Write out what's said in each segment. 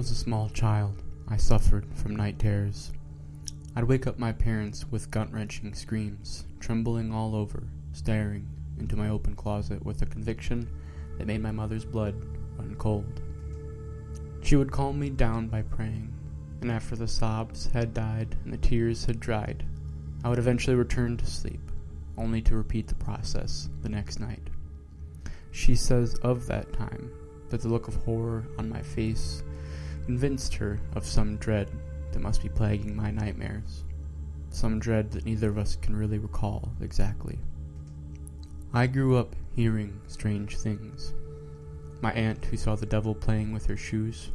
was a small child, I suffered from night terrors. I'd wake up my parents with gut wrenching screams, trembling all over, staring into my open closet with a conviction that made my mother's blood run cold. She would calm me down by praying, and after the sobs had died and the tears had dried, I would eventually return to sleep, only to repeat the process the next night. She says of that time that the look of horror on my face convinced her of some dread that must be plaguing my nightmares, some dread that neither of us can really recall exactly. I grew up hearing strange things. My aunt, who saw the devil playing with her shoes,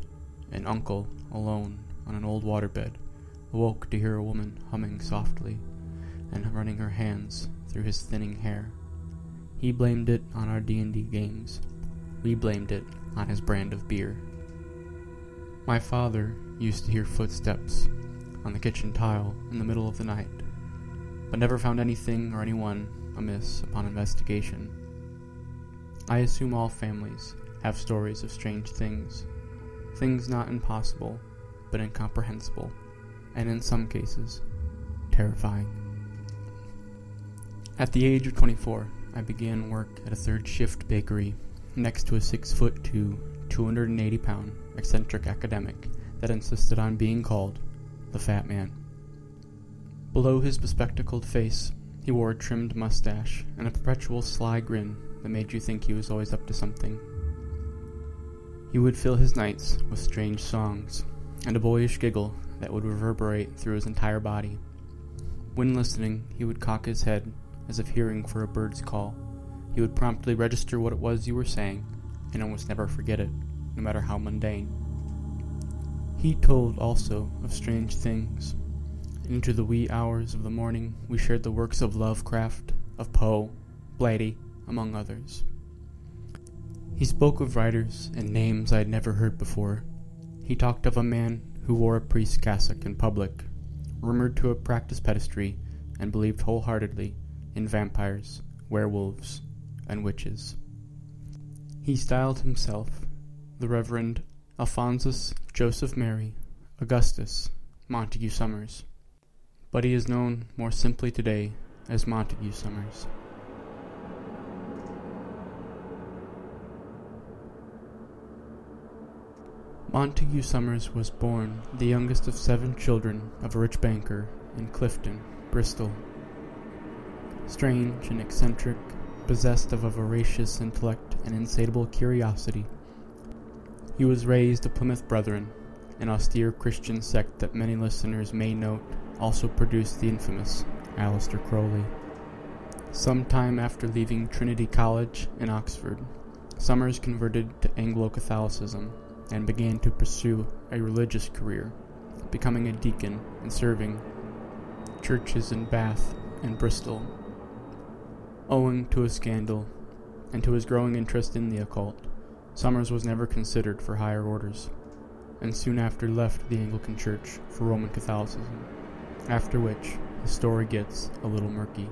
an uncle, alone on an old waterbed, awoke to hear a woman humming softly and running her hands through his thinning hair. He blamed it on our D&D games. We blamed it on his brand of beer. My father used to hear footsteps on the kitchen tile in the middle of the night, but never found anything or anyone amiss upon investigation. I assume all families have stories of strange things, things not impossible, but incomprehensible, and in some cases, terrifying. At the age of 24, I began work at a third shift bakery next to a 6 foot 2, 280 pound eccentric academic that insisted on being called the Fat Man. Below his bespectacled face, he wore a trimmed mustache and a perpetual sly grin that made you think he was always up to something. He would fill his nights with strange songs and a boyish giggle that would reverberate through his entire body. When listening, he would cock his head as if hearing for a bird's call. He would promptly register what it was you were saying and almost never forget it no matter how mundane. He told also of strange things. Into the wee hours of the morning, we shared the works of Lovecraft, of Poe, Blatty, among others. He spoke of writers and names I had never heard before. He talked of a man who wore a priest's cassock in public, rumored to have practiced pederasty, and believed wholeheartedly in vampires, werewolves, and witches. He styled himself the Reverend Alphonsus Joseph Mary Augustus Montague Summers, but he is known more simply today as Montague Summers. Montague Summers was born the youngest of seven children of a rich banker in Clifton, Bristol. Strange and eccentric, possessed of a voracious intellect and insatiable curiosity, he was raised a Plymouth Brethren, an austere Christian sect that many listeners may note also produced the infamous Aleister Crowley. Some time after leaving Trinity College in Oxford, Summers converted to Anglo Catholicism and began to pursue a religious career, becoming a deacon and serving churches in Bath and Bristol. Owing to a scandal and to his growing interest in the occult, Summers was never considered for higher orders, and soon after left the Anglican Church for Roman Catholicism, after which the story gets a little murky.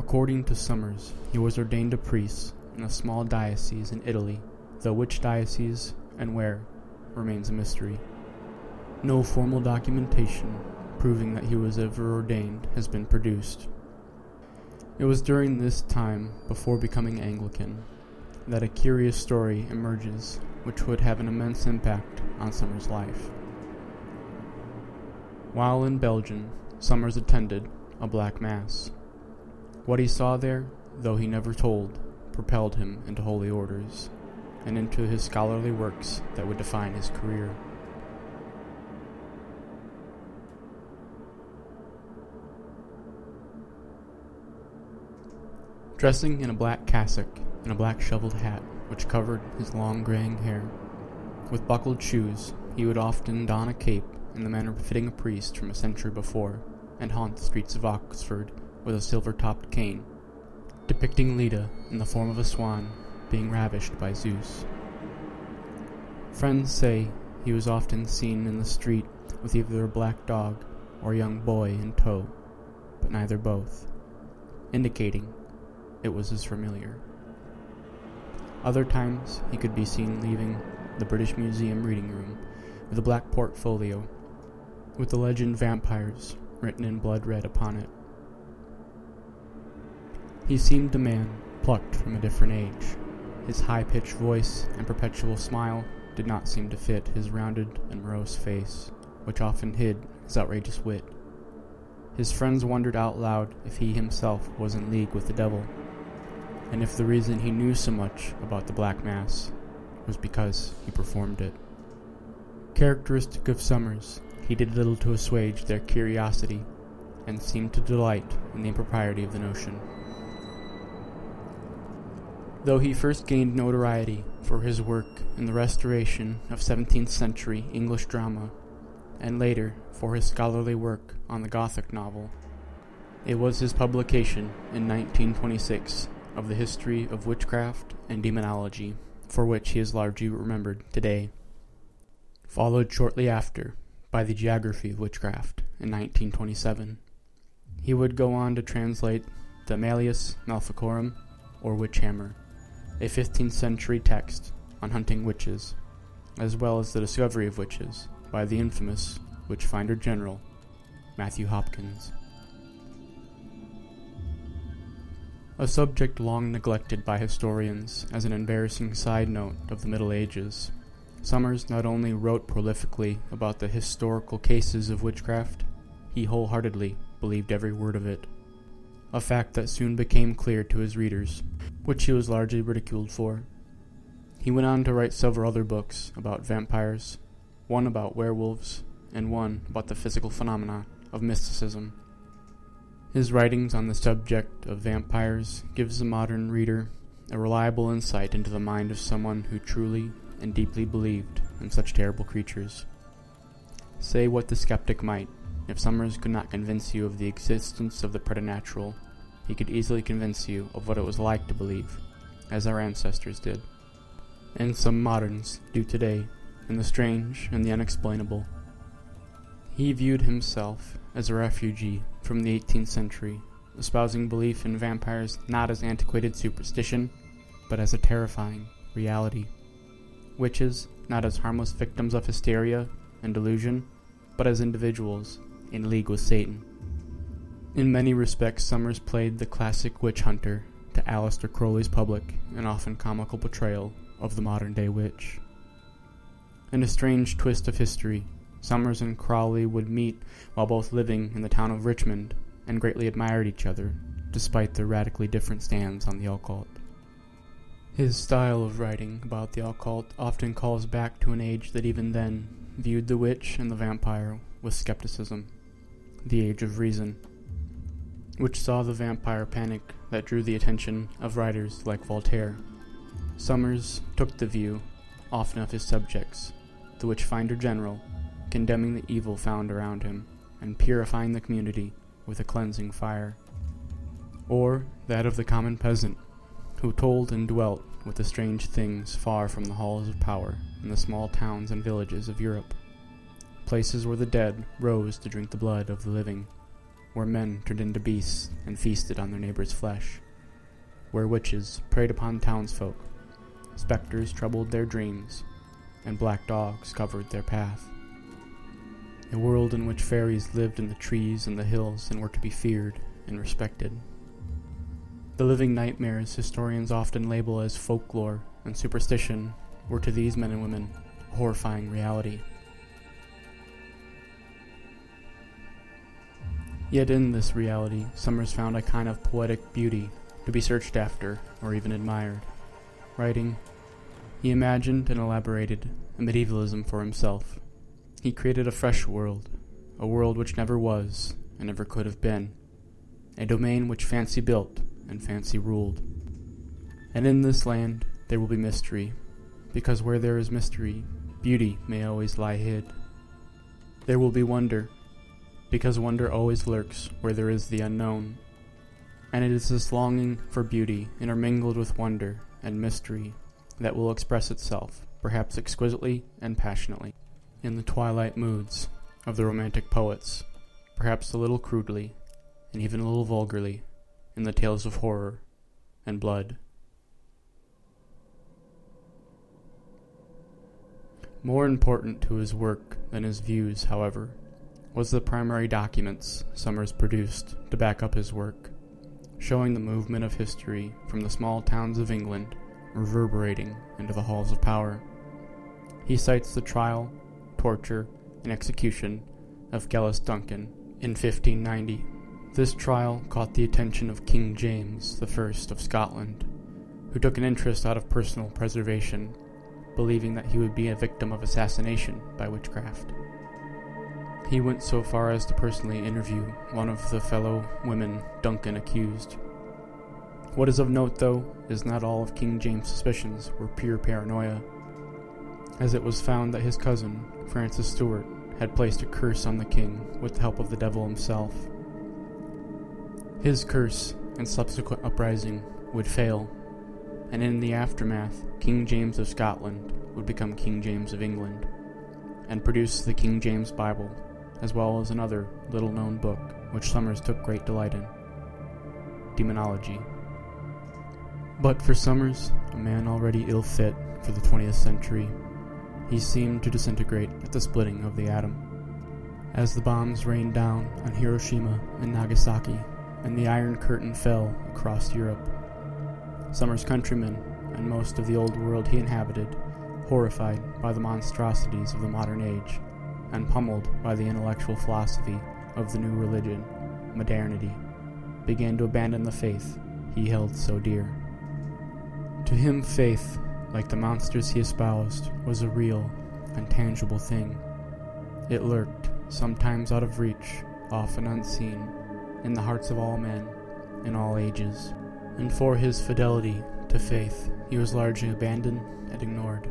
According to Summers, he was ordained a priest in a small diocese in Italy, though which diocese and where remains a mystery. No formal documentation proving that he was ever ordained has been produced. It was during this time, before becoming Anglican, that a curious story emerges which would have an immense impact on Summers' life. While in Belgium, Summers attended a Black Mass. What he saw there, though he never told, propelled him into holy orders and into his scholarly works that would define his career. Dressing in a black cassock and a black shoveled hat which covered his long graying hair, with buckled shoes, he would often don a cape in the manner befitting a priest from a century before, and haunt the streets of Oxford with a silver topped cane, depicting Leda in the form of a swan being ravished by Zeus. Friends say he was often seen in the street with either a black dog or a young boy in tow, but neither both, indicating it was his familiar. Other times he could be seen leaving the British Museum reading room with a black portfolio with the legend vampires written in blood red upon it. He seemed a man plucked from a different age. His high pitched voice and perpetual smile did not seem to fit his rounded and morose face, which often hid his outrageous wit. His friends wondered out loud if he himself was in league with the devil, and if the reason he knew so much about the Black Mass was because he performed it. Characteristic of Summers, he did little to assuage their curiosity, and seemed to delight in the impropriety of the notion. Though he first gained notoriety for his work in the restoration of 17th century English drama, and later for his scholarly work on the Gothic novel, it was his publication in 1926 of the history of witchcraft and demonology, for which he is largely remembered today, followed shortly after by the Geography of Witchcraft in 1927. He would go on to translate the Malleus Maleficarum, or Witch Hammer, a 15th century text on hunting witches, as well as the discovery of witches by the infamous Witchfinder General, Matthew Hopkins. A subject long neglected by historians as an embarrassing side note of the Middle Ages Summers not only wrote prolifically about the historical cases of witchcraft, he wholeheartedly believed every word of it. A fact that soon became clear to his readers, which he was largely ridiculed for. He went on to write several other books about vampires, one about werewolves, and one about the physical phenomena of mysticism. His writings on the subject of vampires gives the modern reader a reliable insight into the mind of someone who truly and deeply believed in such terrible creatures. Say what the skeptic might, if Summers could not convince you of the existence of the preternatural, he could easily convince you of what it was like to believe, as our ancestors did, and some moderns do today, in the strange and the unexplainable. He viewed himself as a refugee from the 18th century, espousing belief in vampires not as antiquated superstition, but as a terrifying reality witches not as harmless victims of hysteria and delusion, but as individuals in league with Satan. In many respects, Summers played the classic witch hunter to Aleister Crowley's public and often comical portrayal of the modern day witch. In a strange twist of history, Summers and Crowley would meet while both living in the town of Richmond and greatly admired each other, despite their radically different stands on the occult. His style of writing about the occult often calls back to an age that even then viewed the witch and the vampire with skepticism, the age of reason, which saw the vampire panic that drew the attention of writers like Voltaire. Summers took the view, often of his subjects, the witchfinder general, condemning the evil found around him and purifying the community with a cleansing fire, or that of the common peasant who told and dwelt with the strange things far from the halls of power in the small towns and villages of Europe, places where the dead rose to drink the blood of the living, where men turned into beasts and feasted on their neighbors' flesh, where witches preyed upon townsfolk, specters troubled their dreams, and black dogs covered their path. A world in which fairies lived in the trees and the hills and were to be feared and respected. The living nightmares historians often label as folklore and superstition were to these men and women a horrifying reality. Yet in this reality, Summers found a kind of poetic beauty to be searched after or even admired. Writing, he imagined and elaborated a medievalism for himself. He created a fresh world, a world which never was and never could have been, a domain which fancy built and fancy ruled. And in this land there will be mystery, because where there is mystery, beauty may always lie hid. There will be wonder, because wonder always lurks where there is the unknown. And it is this longing for beauty intermingled with wonder and mystery that will express itself, perhaps exquisitely and passionately, in the twilight moods of the romantic poets, perhaps a little crudely, and even a little vulgarly, in the tales of horror and blood. More important to his work than his views, however, was the primary documents Summers produced to back up his work, showing the movement of history from the small towns of England reverberating into the halls of power. He cites the trial, torture, and execution of Geillis Duncan in 1590. This trial caught the attention of King James I of Scotland, who took an interest out of personal preservation, believing that he would be a victim of assassination by witchcraft. He went so far as to personally interview one of the fellow women Duncan accused. What is of note, though, is not all of King James' suspicions were pure paranoia, as it was found that his cousin, Francis Stuart, had placed a curse on the king with the help of the devil himself. His curse and subsequent uprising would fail, and in the aftermath, King James of Scotland would become King James of England, and produce the King James Bible, as well as another little known book which Summers took great delight in Demonology. But for Summers, a man already ill fit for the 20th century, he seemed to disintegrate at the splitting of the atom. As the bombs rained down on Hiroshima and Nagasaki, and the Iron Curtain fell across Europe, Summers' countrymen and most of the old world he inhabited, horrified by the monstrosities of the modern age, and pummeled by the intellectual philosophy of the new religion, modernity, began to abandon the faith he held so dear. To him, faith like the monsters he espoused, was a real and tangible thing. It lurked, sometimes out of reach, often unseen, in the hearts of all men, in all ages. And for his fidelity to faith, he was largely abandoned and ignored.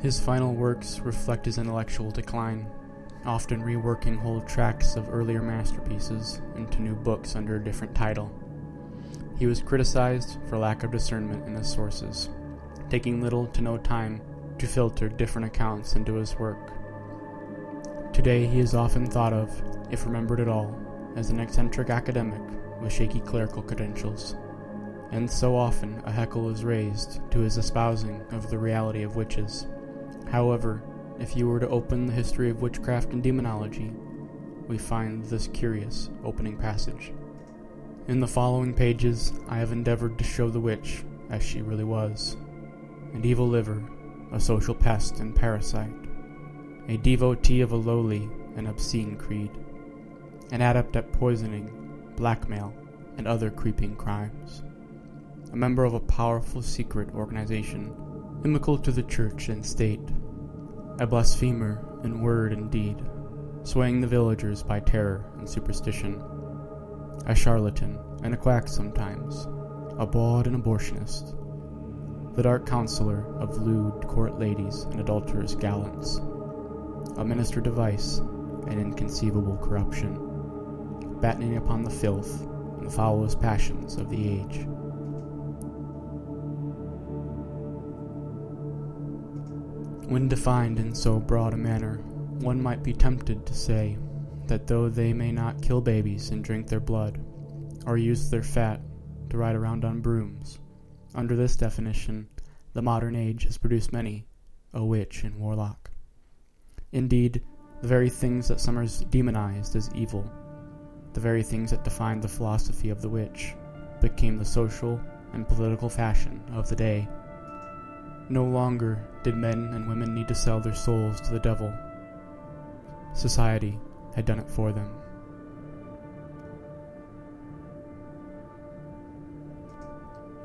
His final works reflect his intellectual decline, often reworking whole tracts of earlier masterpieces into new books under a different title. He was criticized for lack of discernment in his sources, taking little to no time to filter different accounts into his work. Today, he is often thought of, if remembered at all, as an eccentric academic with shaky clerical credentials. And so often a heckle is raised to his espousing of the reality of witches. However, if you were to open the history of witchcraft and demonology, we find this curious opening passage. In the following pages, I have endeavored to show the witch as she really was and evil liver, a social pest and parasite, a devotee of a lowly and obscene creed, an adept at poisoning, blackmail, and other creeping crimes, a member of a powerful secret organization inimical to the church and state, a blasphemer in word and deed, swaying the villagers by terror and superstition, a charlatan and a quack sometimes, a bawd and abortionist, the dark counselor of lewd court ladies and adulterous gallants, a minister device and inconceivable corruption, battening upon the filth and the foulest passions of the age. When defined in so broad a manner, one might be tempted to say that though they may not kill babies and drink their blood, or use their fat to ride around on brooms, under this definition, the modern age has produced many a witch and warlock. Indeed, the very things that Summers demonized as evil, the very things that defined the philosophy of the witch, became the social and political fashion of the day. No longer did men and women need to sell their souls to the devil. Society had done it for them.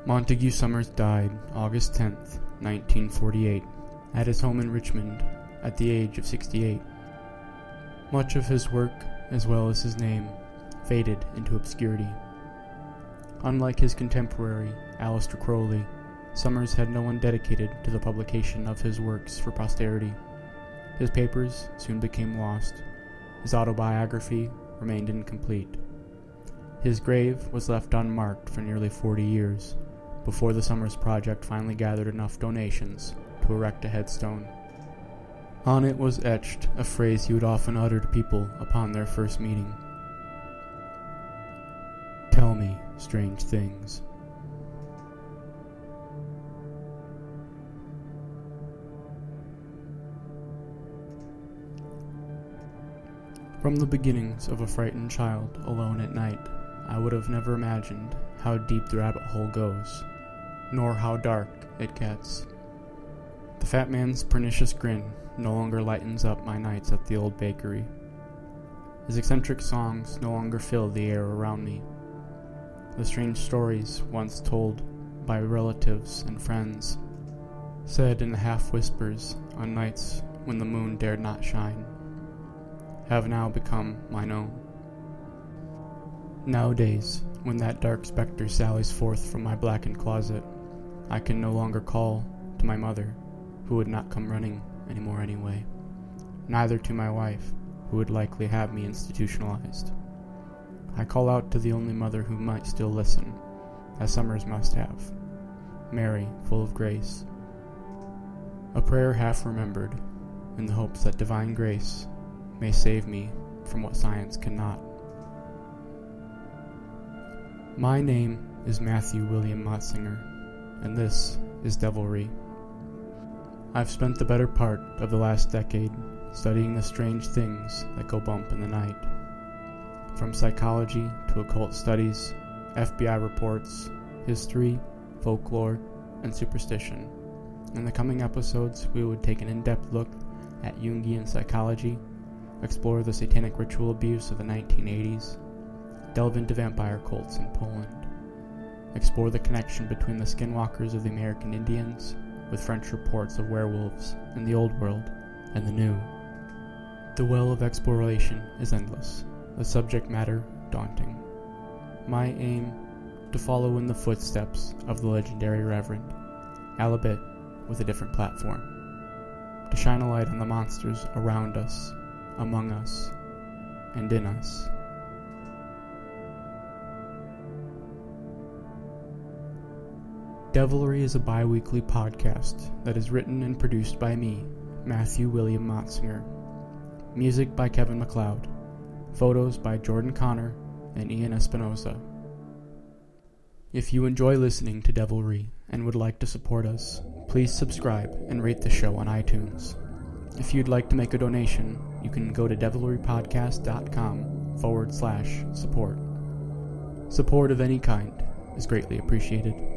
Montague Summers died August 10, 1948, at his home in Richmond at the age of 68. Much of his work, as well as his name, faded into obscurity. Unlike his contemporary, Aleister Crowley, Summers had no one dedicated to the publication of his works for posterity. His papers soon became lost. His autobiography remained incomplete. His grave was left unmarked for nearly 40 years before the Summers Project finally gathered enough donations to erect a headstone. On it was etched a phrase he would often utter to people upon their first meeting Tell me strange things. From the beginnings of a frightened child alone at night, I would have never imagined how deep the rabbit hole goes, nor how dark it gets. The fat man's pernicious grin no longer lightens up my nights at the old bakery. His eccentric songs no longer fill the air around me. The strange stories once told by relatives and friends, said in half whispers on nights when the moon dared not shine, have now become mine own. Nowadays, when that dark spectre sallies forth from my blackened closet, I can no longer call to my mother, who would not come running any more anyway, neither to my wife, who would likely have me institutionalized. I call out to the only mother who might still listen, as Summers must have Mary, full of grace. A prayer half remembered, in the hopes that divine grace may save me from what science cannot. My name is Matthew William Motzinger, and this is Devilry. I've spent the better part of the last decade studying the strange things that go bump in the night. From psychology to occult studies, FBI reports, history, folklore, and superstition. In the coming episodes, we would take an in depth look at Jungian psychology, explore the satanic ritual abuse of the 1980s, delve into vampire cults in Poland, explore the connection between the skinwalkers of the American Indians with French reports of werewolves in the Old World and the New. The well of exploration is endless, the subject matter daunting. My aim to follow in the footsteps of the legendary Reverend, albeit with a different platform, to shine a light on the monsters around us, among us, and in us. Devilry is a bi weekly podcast that is written and produced by me, Matthew William Motzinger. Music by Kevin MacLeod. Photos by Jordan Connor and Ian Espinosa. If you enjoy listening to Devilry and would like to support us, please subscribe and rate the show on iTunes. If you'd like to make a donation, you can go to devilrypodcast.com forward slash support. Support of any kind is greatly appreciated.